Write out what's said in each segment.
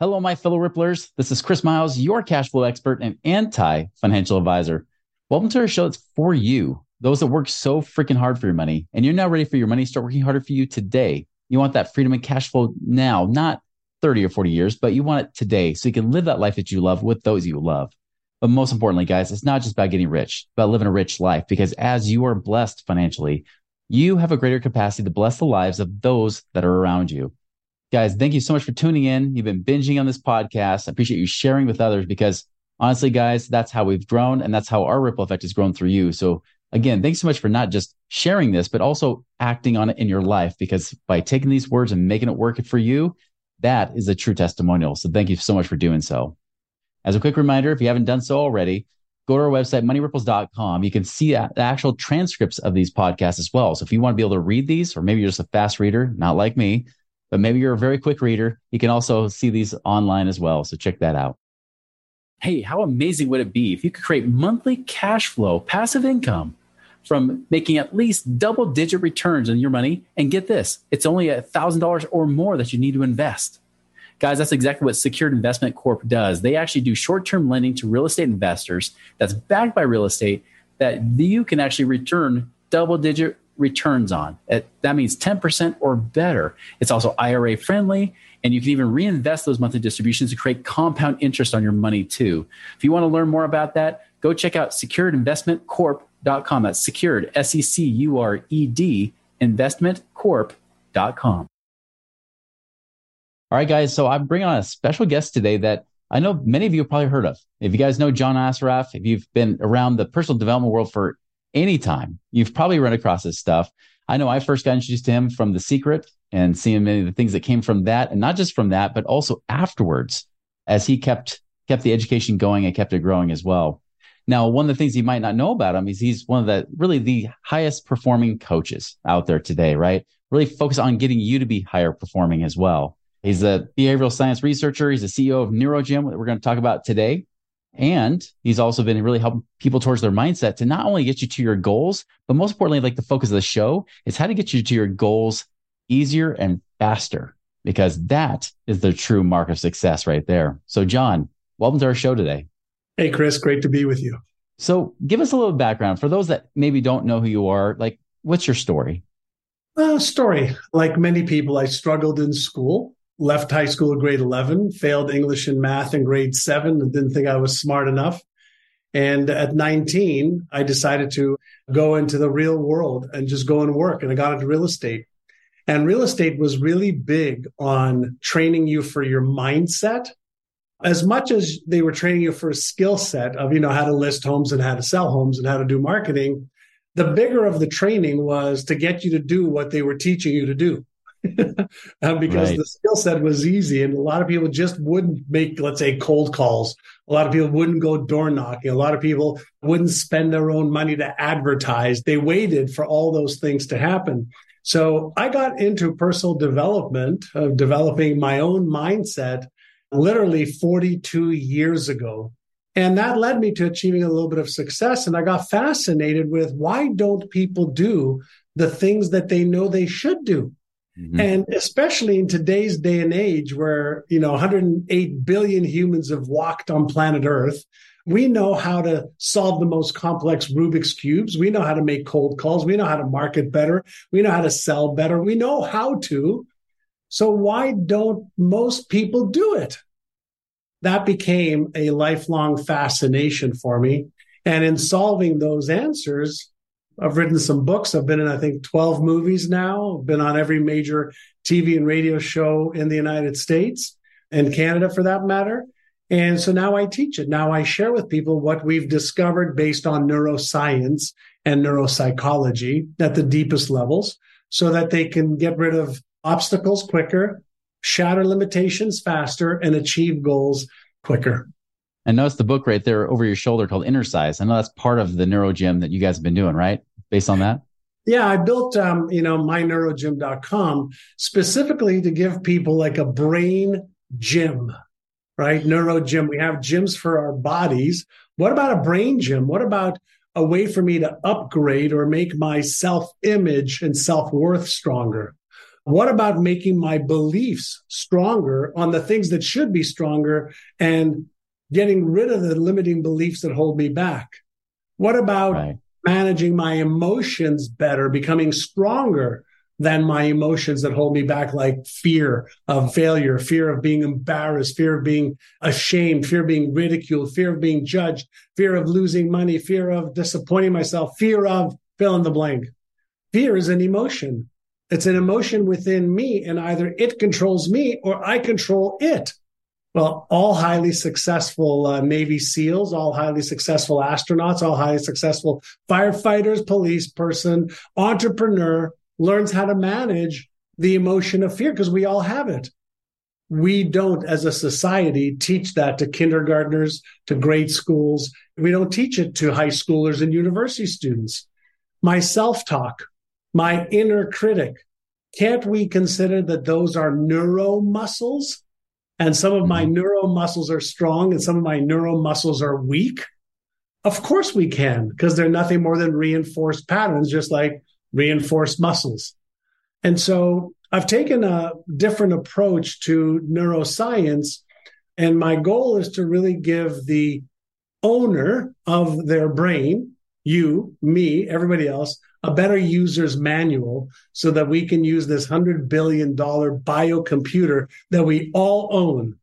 Hello, my fellow Ripplers. This is Chris Miles, your cash flow expert and anti financial advisor. Welcome to our show that's for you, those that work so freaking hard for your money. And you're now ready for your money start working harder for you today. You want that freedom and cash flow now, not 30 or 40 years, but you want it today so you can live that life that you love with those you love. But most importantly, guys, it's not just about getting rich, about living a rich life, because as you are blessed financially, you have a greater capacity to bless the lives of those that are around you. Guys, thank you so much for tuning in. You've been binging on this podcast. I appreciate you sharing with others because honestly, guys, that's how we've grown and that's how our ripple effect has grown through you. So again, thanks so much for not just sharing this, but also acting on it in your life because by taking these words and making it work for you, that is a true testimonial. So thank you so much for doing so. As a quick reminder, if you haven't done so already, go to our website, moneyripples.com. You can see the actual transcripts of these podcasts as well. So if you want to be able to read these, or maybe you're just a fast reader, not like me, but maybe you're a very quick reader. You can also see these online as well. So check that out. Hey, how amazing would it be if you could create monthly cash flow, passive income from making at least double digit returns on your money? And get this, it's only $1,000 or more that you need to invest. Guys, that's exactly what Secured Investment Corp does. They actually do short term lending to real estate investors that's backed by real estate that you can actually return double digit returns on. That means 10% or better. It's also IRA friendly, and you can even reinvest those monthly distributions to create compound interest on your money too. If you want to learn more about that, go check out securedinvestmentcorp.com. That's secured, S E C U R E D, investmentcorp.com. All right, guys. So I'm bringing on a special guest today that I know many of you have probably heard of. If you guys know John Assaraf, if you've been around the personal development world for anytime. You've probably run across this stuff. I know I first got introduced to him from The Secret and seeing many of the things that came from that, and not just from that, but also afterwards, as he kept kept the education going and kept it growing as well. Now, one of the things you might not know about him is he's one of the really the highest performing coaches out there today, right? Really focus on getting you to be higher performing as well. He's a behavioral science researcher. He's the CEO of NeuroGym that we're going to talk about today. And he's also been really helping people towards their mindset to not only get you to your goals, but most importantly, like the focus of the show is how to get you to your goals easier and faster, because that is the true mark of success right there. So, John, welcome to our show today. Hey, Chris, great to be with you. So, give us a little background for those that maybe don't know who you are. Like, what's your story? Uh, story. Like many people, I struggled in school left high school at grade 11, failed English and math in grade seven, and didn't think I was smart enough. And at 19, I decided to go into the real world and just go and work. And I got into real estate. And real estate was really big on training you for your mindset as much as they were training you for a skill set of, you know, how to list homes and how to sell homes and how to do marketing. The bigger of the training was to get you to do what they were teaching you to do. um, because right. the skill set was easy and a lot of people just wouldn't make let's say cold calls. A lot of people wouldn't go door knocking. A lot of people wouldn't spend their own money to advertise. They waited for all those things to happen. So i got into personal development of developing my own mindset literally 42 years ago. And that led me to achieving a little bit of success and i got fascinated with why don't people do the things that they know they should do Mm-hmm. And especially in today's day and age where, you know, 108 billion humans have walked on planet Earth, we know how to solve the most complex Rubik's cubes. We know how to make cold calls. We know how to market better. We know how to sell better. We know how to. So why don't most people do it? That became a lifelong fascination for me. And in solving those answers, I've written some books. I've been in, I think, 12 movies now. I've been on every major TV and radio show in the United States and Canada for that matter. And so now I teach it. Now I share with people what we've discovered based on neuroscience and neuropsychology at the deepest levels so that they can get rid of obstacles quicker, shatter limitations faster, and achieve goals quicker. And notice the book right there over your shoulder called Innercise. I know that's part of the NeuroGym that you guys have been doing, right? Based on that? Yeah, I built, um, you know, myneurogym.com specifically to give people like a brain gym, right? Neuro gym. We have gyms for our bodies. What about a brain gym? What about a way for me to upgrade or make my self image and self worth stronger? What about making my beliefs stronger on the things that should be stronger and getting rid of the limiting beliefs that hold me back? What about right. managing my emotions better, becoming stronger than my emotions that hold me back, like fear of failure, fear of being embarrassed, fear of being ashamed, fear of being ridiculed, fear of being judged, fear of losing money, fear of disappointing myself, fear of fill in the blank. Fear is an emotion. It's an emotion within me, and either it controls me or I control it. Well, all highly successful uh, Navy SEALs, all highly successful astronauts, all highly successful firefighters, police person, entrepreneur learns how to manage the emotion of fear because we all have it. We don't, as a society, teach that to kindergartners, to grade schools. We don't teach it to high schoolers and university students. My self talk, my inner critic, can't we consider that those are neuro muscles? And some of my mm-hmm. neuro muscles are strong and some of my neuro muscles are weak. Of course we can, because they're nothing more than reinforced patterns, just like reinforced muscles. And so I've taken a different approach to neuroscience. And my goal is to really give the owner of their brain, you, me, everybody else, a better user's manual so that we can use this $100 billion biocomputer that we all own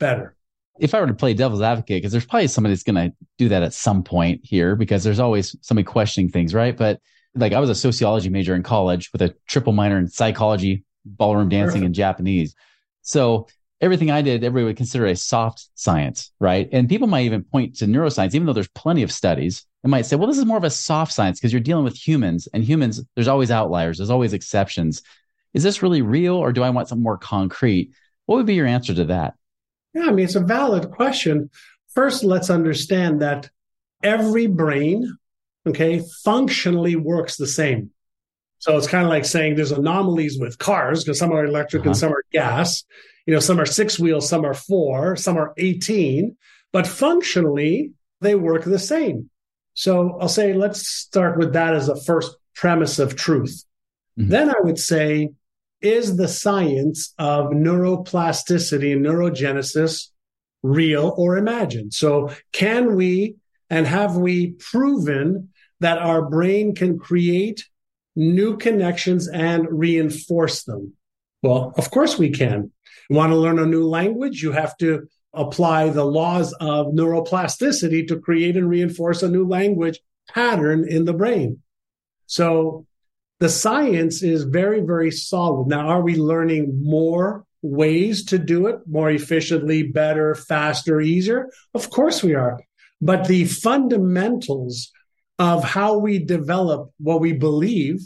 better. If I were to play devil's advocate, because there's probably somebody that's going to do that at some point here, because there's always somebody questioning things, right? But like I was a sociology major in college with a triple minor in psychology, ballroom dancing, Perfect. and Japanese. So everything I did, everybody would consider a soft science, right? And people might even point to neuroscience, even though there's plenty of studies, and might say, well, this is more of a soft science because you're dealing with humans and humans, there's always outliers, there's always exceptions. Is this really real or do I want something more concrete? What would be your answer to that? Yeah, I mean, it's a valid question. First, let's understand that every brain, okay, functionally works the same. So it's kind of like saying there's anomalies with cars because some are electric uh-huh. and some are gas. You know, some are six wheels, some are four, some are 18, but functionally they work the same. So I'll say, let's start with that as a first premise of truth. Mm-hmm. Then I would say, is the science of neuroplasticity and neurogenesis real or imagined? So can we and have we proven that our brain can create new connections and reinforce them? Well, of course we can. You want to learn a new language? You have to apply the laws of neuroplasticity to create and reinforce a new language pattern in the brain. So the science is very, very solid. Now, are we learning more ways to do it more efficiently, better, faster, easier? Of course we are. But the fundamentals of how we develop what we believe,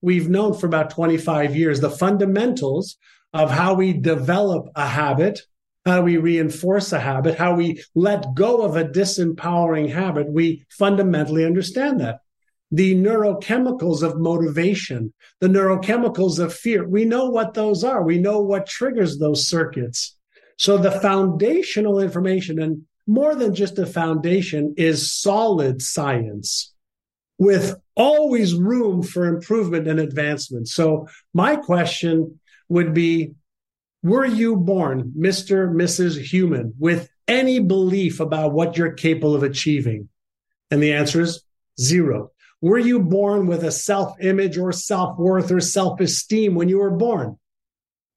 we've known for about 25 years. The fundamentals of how we develop a habit, how do we reinforce a habit, how we let go of a disempowering habit, we fundamentally understand that. The neurochemicals of motivation, the neurochemicals of fear, we know what those are. We know what triggers those circuits. So the foundational information, and more than just a foundation, is solid science with always room for improvement and advancement. So my question would be Were you born, Mr., Mrs. Human, with any belief about what you're capable of achieving? And the answer is zero. Were you born with a self image or self worth or self esteem when you were born?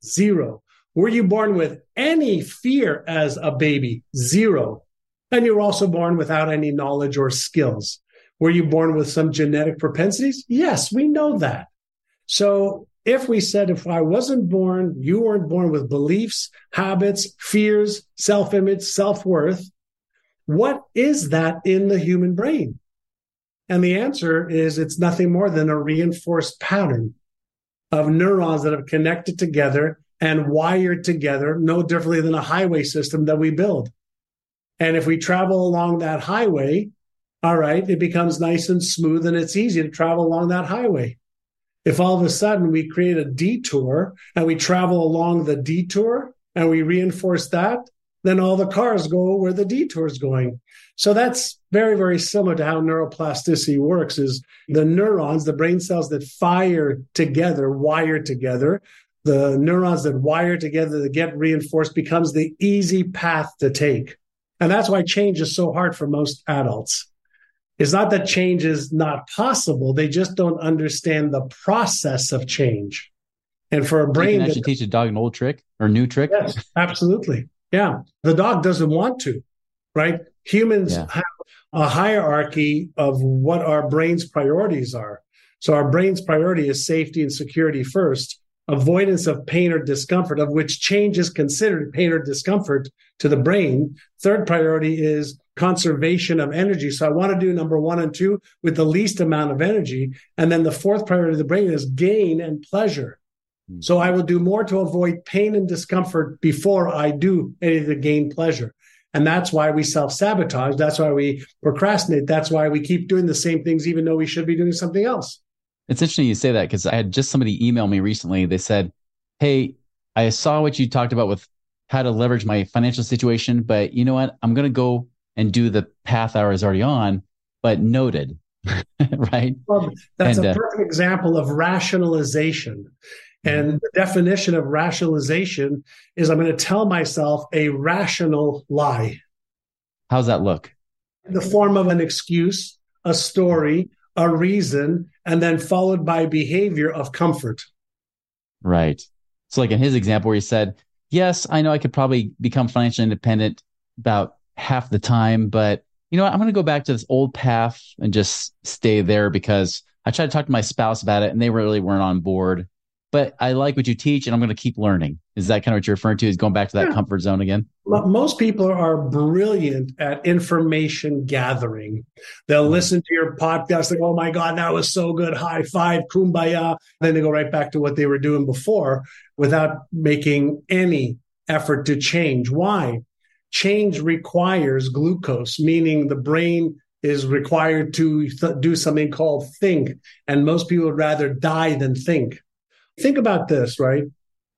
Zero. Were you born with any fear as a baby? Zero. And you were also born without any knowledge or skills. Were you born with some genetic propensities? Yes, we know that. So if we said if I wasn't born, you weren't born with beliefs, habits, fears, self image, self worth, what is that in the human brain? And the answer is it's nothing more than a reinforced pattern of neurons that have connected together and wired together no differently than a highway system that we build. And if we travel along that highway, all right, it becomes nice and smooth and it's easy to travel along that highway. If all of a sudden we create a detour and we travel along the detour and we reinforce that, then all the cars go where the detour is going. So that's very, very similar to how neuroplasticity works is the neurons, the brain cells that fire together, wire together, the neurons that wire together that get reinforced becomes the easy path to take. And that's why change is so hard for most adults. It's not that change is not possible. They just don't understand the process of change. And for a brain, you that, teach a dog an old trick or new trick. Yes, absolutely. Yeah. The dog doesn't want to, right? Humans yeah. have a hierarchy of what our brain's priorities are. So our brain's priority is safety and security first, avoidance of pain or discomfort, of which change is considered pain or discomfort to the brain. Third priority is conservation of energy. So I want to do number one and two with the least amount of energy. And then the fourth priority of the brain is gain and pleasure. Hmm. So I will do more to avoid pain and discomfort before I do anything to gain pleasure. And that's why we self sabotage. That's why we procrastinate. That's why we keep doing the same things, even though we should be doing something else. It's interesting you say that because I had just somebody email me recently. They said, Hey, I saw what you talked about with how to leverage my financial situation, but you know what? I'm going to go and do the path I was already on, but noted. right. Well, that's and, a uh, perfect uh, example of rationalization. And mm-hmm. the definition of rationalization is I'm going to tell myself a rational lie. How's that look? In the form of an excuse, a story, a reason, and then followed by behavior of comfort. Right. So, like in his example, where he said, Yes, I know I could probably become financially independent about half the time, but you know what? I'm going to go back to this old path and just stay there because I tried to talk to my spouse about it and they really weren't on board but I like what you teach and I'm going to keep learning. Is that kind of what you're referring to? Is going back to that yeah. comfort zone again? Most people are brilliant at information gathering. They'll mm-hmm. listen to your podcast and, oh my God, that was so good. High five, kumbaya. Then they go right back to what they were doing before without making any effort to change. Why? Change requires glucose, meaning the brain is required to th- do something called think. And most people would rather die than think. Think about this, right?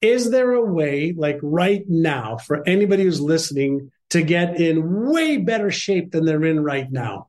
Is there a way, like right now, for anybody who's listening to get in way better shape than they're in right now?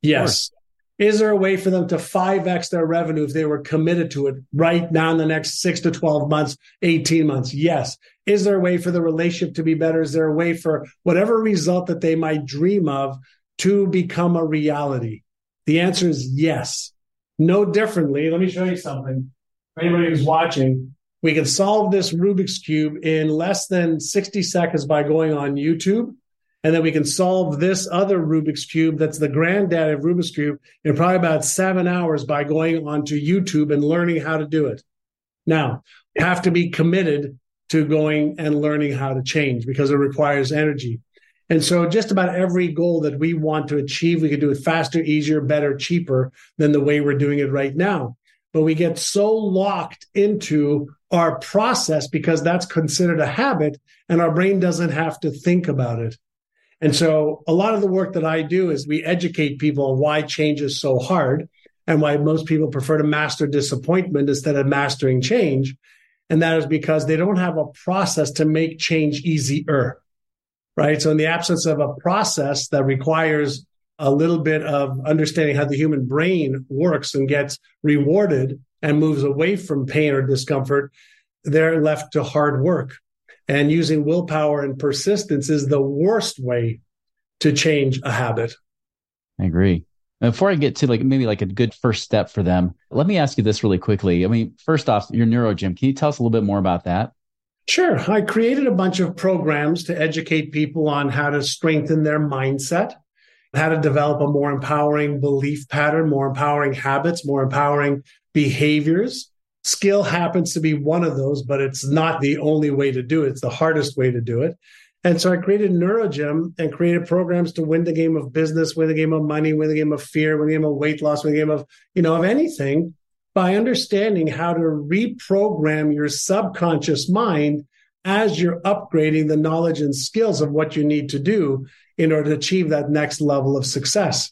Yes. Is there a way for them to 5x their revenue if they were committed to it right now in the next six to 12 months, 18 months? Yes. Is there a way for the relationship to be better? Is there a way for whatever result that they might dream of to become a reality? The answer is yes. No differently. Let me show you something for anybody who's watching, we can solve this Rubik's Cube in less than 60 seconds by going on YouTube. And then we can solve this other Rubik's Cube that's the granddad of Rubik's Cube in probably about seven hours by going onto YouTube and learning how to do it. Now, you have to be committed to going and learning how to change because it requires energy. And so, just about every goal that we want to achieve, we can do it faster, easier, better, cheaper than the way we're doing it right now but we get so locked into our process because that's considered a habit and our brain doesn't have to think about it. And so a lot of the work that I do is we educate people on why change is so hard and why most people prefer to master disappointment instead of mastering change. And that is because they don't have a process to make change easier. Right. So in the absence of a process that requires a little bit of understanding how the human brain works and gets rewarded and moves away from pain or discomfort, they're left to hard work. And using willpower and persistence is the worst way to change a habit. I agree. Before I get to like maybe like a good first step for them, let me ask you this really quickly. I mean, first off, your neuro, NeuroGym, can you tell us a little bit more about that? Sure. I created a bunch of programs to educate people on how to strengthen their mindset how to develop a more empowering belief pattern, more empowering habits, more empowering behaviors. Skill happens to be one of those, but it's not the only way to do it. It's the hardest way to do it. And so I created NeuroGym and created programs to win the game of business, win the game of money, win the game of fear, win the game of weight loss, win the game of, you know, of anything by understanding how to reprogram your subconscious mind as you're upgrading the knowledge and skills of what you need to do in order to achieve that next level of success.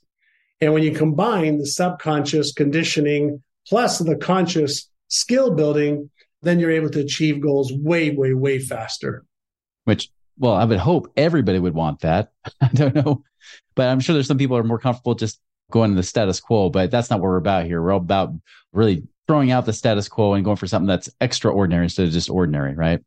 And when you combine the subconscious conditioning plus the conscious skill building, then you're able to achieve goals way, way, way faster. Which, well, I would hope everybody would want that. I don't know, but I'm sure there's some people are more comfortable just going to the status quo, but that's not what we're about here. We're about really throwing out the status quo and going for something that's extraordinary instead of just ordinary, right?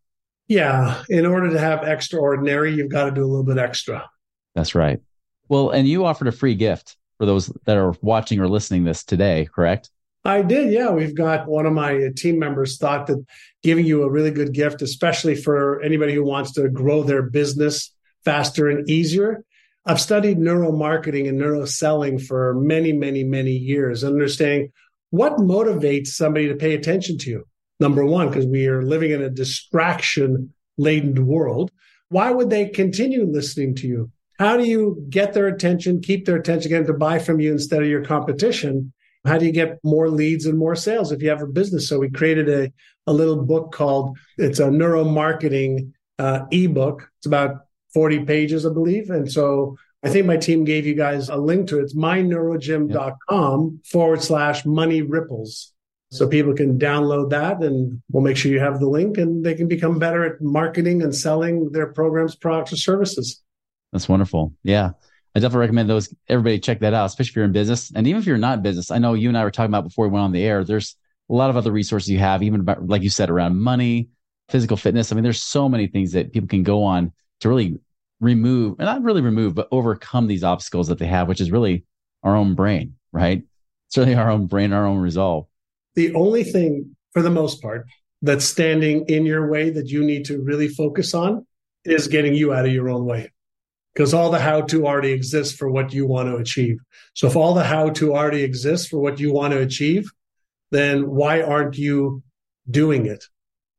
Yeah. In order to have extraordinary, you've got to do a little bit extra. That's right. Well, and you offered a free gift for those that are watching or listening this today, correct? I did. Yeah. We've got one of my uh, team members thought that giving you a really good gift, especially for anybody who wants to grow their business faster and easier. I've studied neuromarketing and neuroselling for many, many, many years, understanding what motivates somebody to pay attention to you. Number one, because we are living in a distraction laden world. Why would they continue listening to you? How do you get their attention, keep their attention, get them to buy from you instead of your competition? How do you get more leads and more sales if you have a business? So we created a, a little book called, it's a neuromarketing uh, ebook. It's about 40 pages, I believe. And so I think my team gave you guys a link to it. It's myneurogym.com forward slash money ripples. So people can download that and we'll make sure you have the link and they can become better at marketing and selling their programs, products, or services. That's wonderful. Yeah. I definitely recommend those. Everybody check that out, especially if you're in business. And even if you're not in business, I know you and I were talking about before we went on the air. There's a lot of other resources you have, even about, like you said, around money, physical fitness. I mean, there's so many things that people can go on to really remove, and not really remove, but overcome these obstacles that they have, which is really our own brain, right? Certainly our own brain, our own resolve. The only thing, for the most part, that's standing in your way that you need to really focus on is getting you out of your own way. Because all the how to already exists for what you want to achieve. So if all the how to already exists for what you want to achieve, then why aren't you doing it?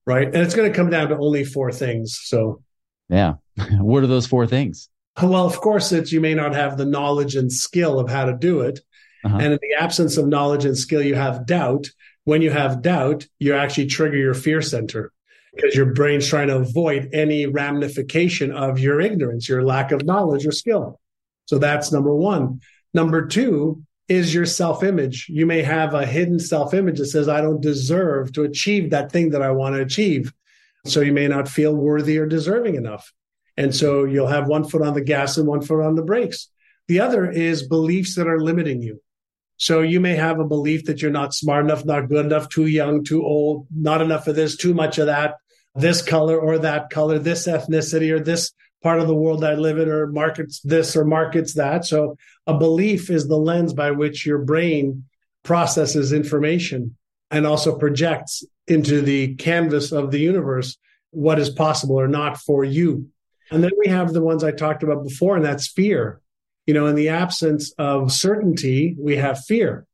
Right. And it's going to come down to only four things. So, yeah. what are those four things? Well, of course, it's you may not have the knowledge and skill of how to do it. Uh-huh. And in the absence of knowledge and skill, you have doubt. When you have doubt, you actually trigger your fear center because your brain's trying to avoid any ramification of your ignorance, your lack of knowledge or skill. So that's number one. Number two is your self image. You may have a hidden self image that says, I don't deserve to achieve that thing that I want to achieve. So you may not feel worthy or deserving enough. And so you'll have one foot on the gas and one foot on the brakes. The other is beliefs that are limiting you. So you may have a belief that you're not smart enough, not good enough, too young, too old, not enough of this, too much of that, this color or that color, this ethnicity or this part of the world I live in, or markets this or markets that. So a belief is the lens by which your brain processes information and also projects into the canvas of the universe what is possible or not for you. And then we have the ones I talked about before, and that's fear. You know, in the absence of certainty, we have fear.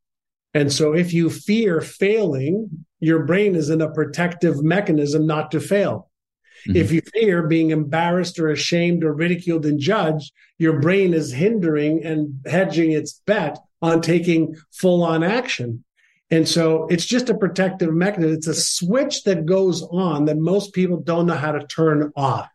And so if you fear failing, your brain is in a protective mechanism not to fail. Mm-hmm. If you fear being embarrassed or ashamed or ridiculed and judged, your brain is hindering and hedging its bet on taking full on action. And so it's just a protective mechanism. It's a switch that goes on that most people don't know how to turn off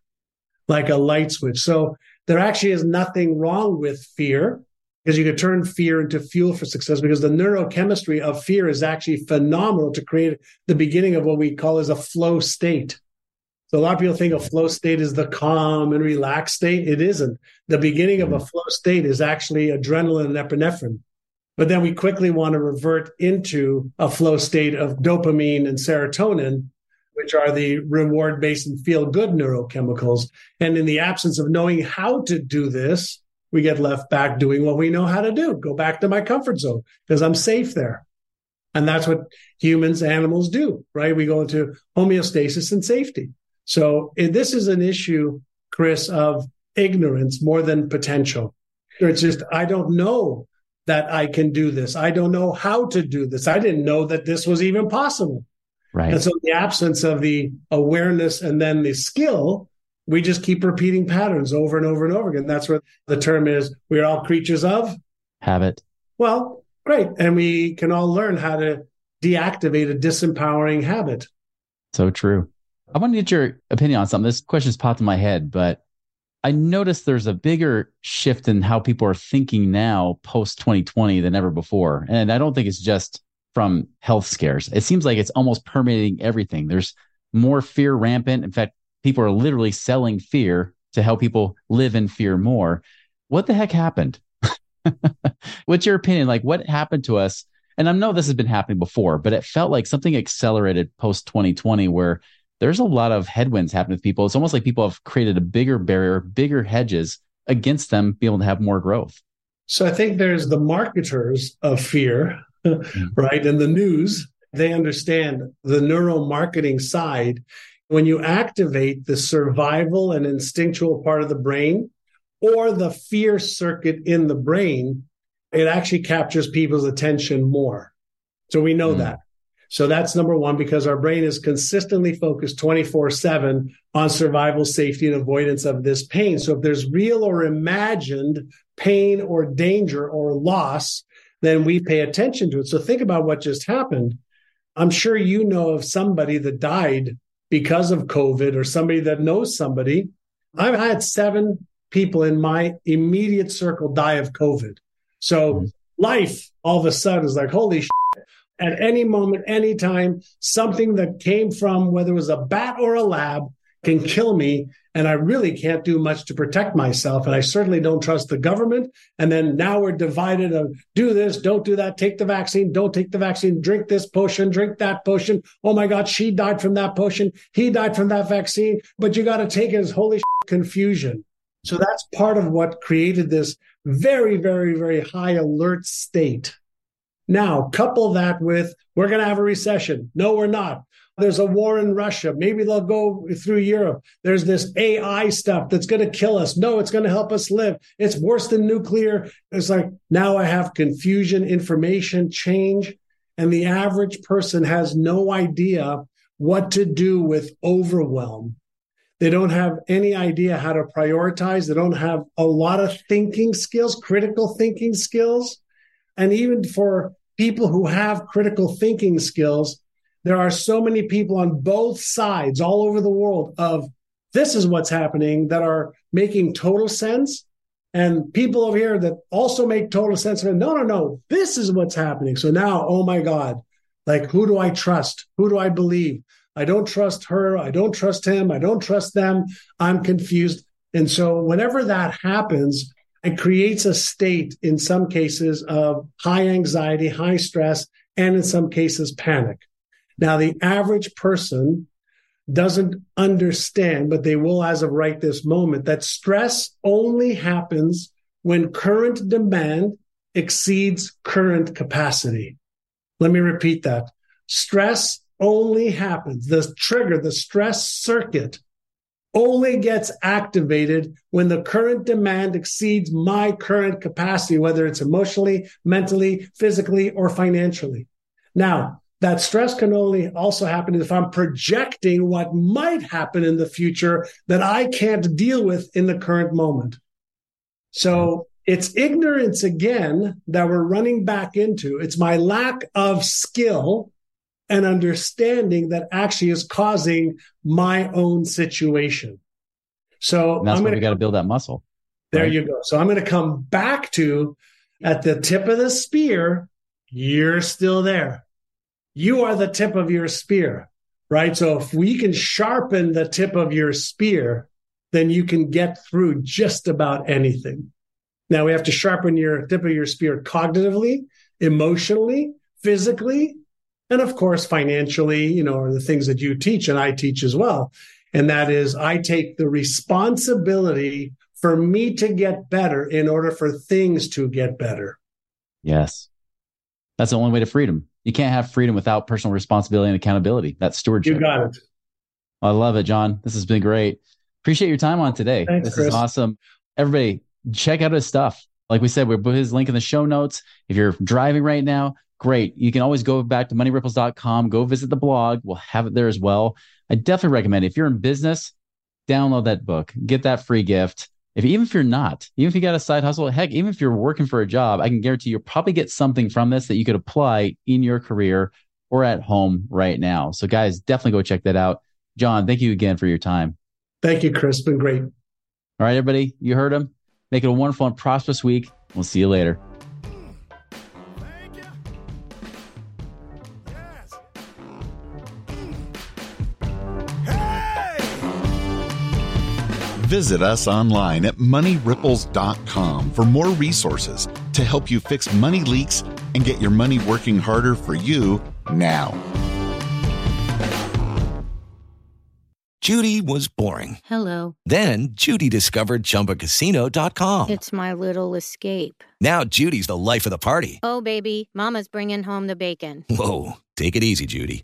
like a light switch. So there actually is nothing wrong with fear because you can turn fear into fuel for success because the neurochemistry of fear is actually phenomenal to create the beginning of what we call as a flow state. So a lot of people think a flow state is the calm and relaxed state. It isn't. The beginning of a mm-hmm. flow state is actually adrenaline and epinephrine. But then we quickly want to revert into a flow state of dopamine and serotonin which are the reward based and feel good neurochemicals. And in the absence of knowing how to do this, we get left back doing what we know how to do go back to my comfort zone because I'm safe there. And that's what humans, animals do, right? We go into homeostasis and safety. So eh, this is an issue, Chris, of ignorance more than potential. It's just, I don't know that I can do this. I don't know how to do this. I didn't know that this was even possible. Right. And so, the absence of the awareness and then the skill, we just keep repeating patterns over and over and over again. That's what the term is. We're all creatures of habit. Well, great. And we can all learn how to deactivate a disempowering habit. So true. I want to get your opinion on something. This question's popped in my head, but I noticed there's a bigger shift in how people are thinking now post 2020 than ever before. And I don't think it's just from health scares. It seems like it's almost permeating everything. There's more fear rampant. In fact, people are literally selling fear to help people live in fear more. What the heck happened? What's your opinion? Like, what happened to us? And I know this has been happening before, but it felt like something accelerated post 2020 where there's a lot of headwinds happening with people. It's almost like people have created a bigger barrier, bigger hedges against them being able to have more growth. So I think there's the marketers of fear, mm-hmm. right? And the news, they understand the neuromarketing side. When you activate the survival and instinctual part of the brain or the fear circuit in the brain, it actually captures people's attention more. So we know mm. that. So that's number one, because our brain is consistently focused 24 7 on survival, safety, and avoidance of this pain. So if there's real or imagined pain or danger or loss, then we pay attention to it. So think about what just happened. I'm sure you know of somebody that died because of COVID or somebody that knows somebody. I've had seven people in my immediate circle die of COVID. So mm-hmm. life all of a sudden is like, holy shit. At any moment, anytime, something that came from whether it was a bat or a lab can kill me. And I really can't do much to protect myself. And I certainly don't trust the government. And then now we're divided of do this, don't do that, take the vaccine, don't take the vaccine, drink this potion, drink that potion. Oh my God, she died from that potion. He died from that vaccine, but you got to take it as holy confusion. So that's part of what created this very, very, very high alert state. Now, couple that with we're going to have a recession. No, we're not. There's a war in Russia. Maybe they'll go through Europe. There's this AI stuff that's going to kill us. No, it's going to help us live. It's worse than nuclear. It's like now I have confusion, information, change. And the average person has no idea what to do with overwhelm. They don't have any idea how to prioritize. They don't have a lot of thinking skills, critical thinking skills. And even for people who have critical thinking skills, there are so many people on both sides all over the world of this is what's happening that are making total sense. And people over here that also make total sense. And no, no, no, this is what's happening. So now, oh my God, like who do I trust? Who do I believe? I don't trust her. I don't trust him. I don't trust them. I'm confused. And so, whenever that happens, it creates a state in some cases of high anxiety, high stress, and in some cases, panic. Now, the average person doesn't understand, but they will as of right this moment, that stress only happens when current demand exceeds current capacity. Let me repeat that. Stress only happens, the trigger, the stress circuit only gets activated when the current demand exceeds my current capacity, whether it's emotionally, mentally, physically, or financially. Now, that stress can only also happen if I'm projecting what might happen in the future that I can't deal with in the current moment. So it's ignorance again that we're running back into. It's my lack of skill and understanding that actually is causing my own situation. So and that's I'm why we got to build that muscle. There right? you go. So I'm going to come back to at the tip of the spear, you're still there. You are the tip of your spear, right? So if we can sharpen the tip of your spear, then you can get through just about anything. Now we have to sharpen your tip of your spear cognitively, emotionally, physically, and of course financially you know are the things that you teach and i teach as well. And that is i take the responsibility for me to get better in order for things to get better. Yes. That's the only way to freedom. You can't have freedom without personal responsibility and accountability. That's stewardship. You got it. I love it john. This has been great. Appreciate your time on today. Thanks, this Chris. is awesome. Everybody check out his stuff. Like we said, we'll put his link in the show notes. If you're driving right now, great. You can always go back to moneyripples.com, go visit the blog. We'll have it there as well. I definitely recommend it. If you're in business, download that book, get that free gift. If even if you're not, even if you got a side hustle, heck, even if you're working for a job, I can guarantee you'll probably get something from this that you could apply in your career or at home right now. So, guys, definitely go check that out. John, thank you again for your time. Thank you, Chris. Been great. All right, everybody, you heard him. Make it a wonderful and prosperous week. We'll see you later. Visit us online at moneyripples.com for more resources to help you fix money leaks and get your money working harder for you now. Judy was boring. Hello. Then Judy discovered chumbacasino.com. It's my little escape. Now Judy's the life of the party. Oh, baby, Mama's bringing home the bacon. Whoa. Take it easy, Judy.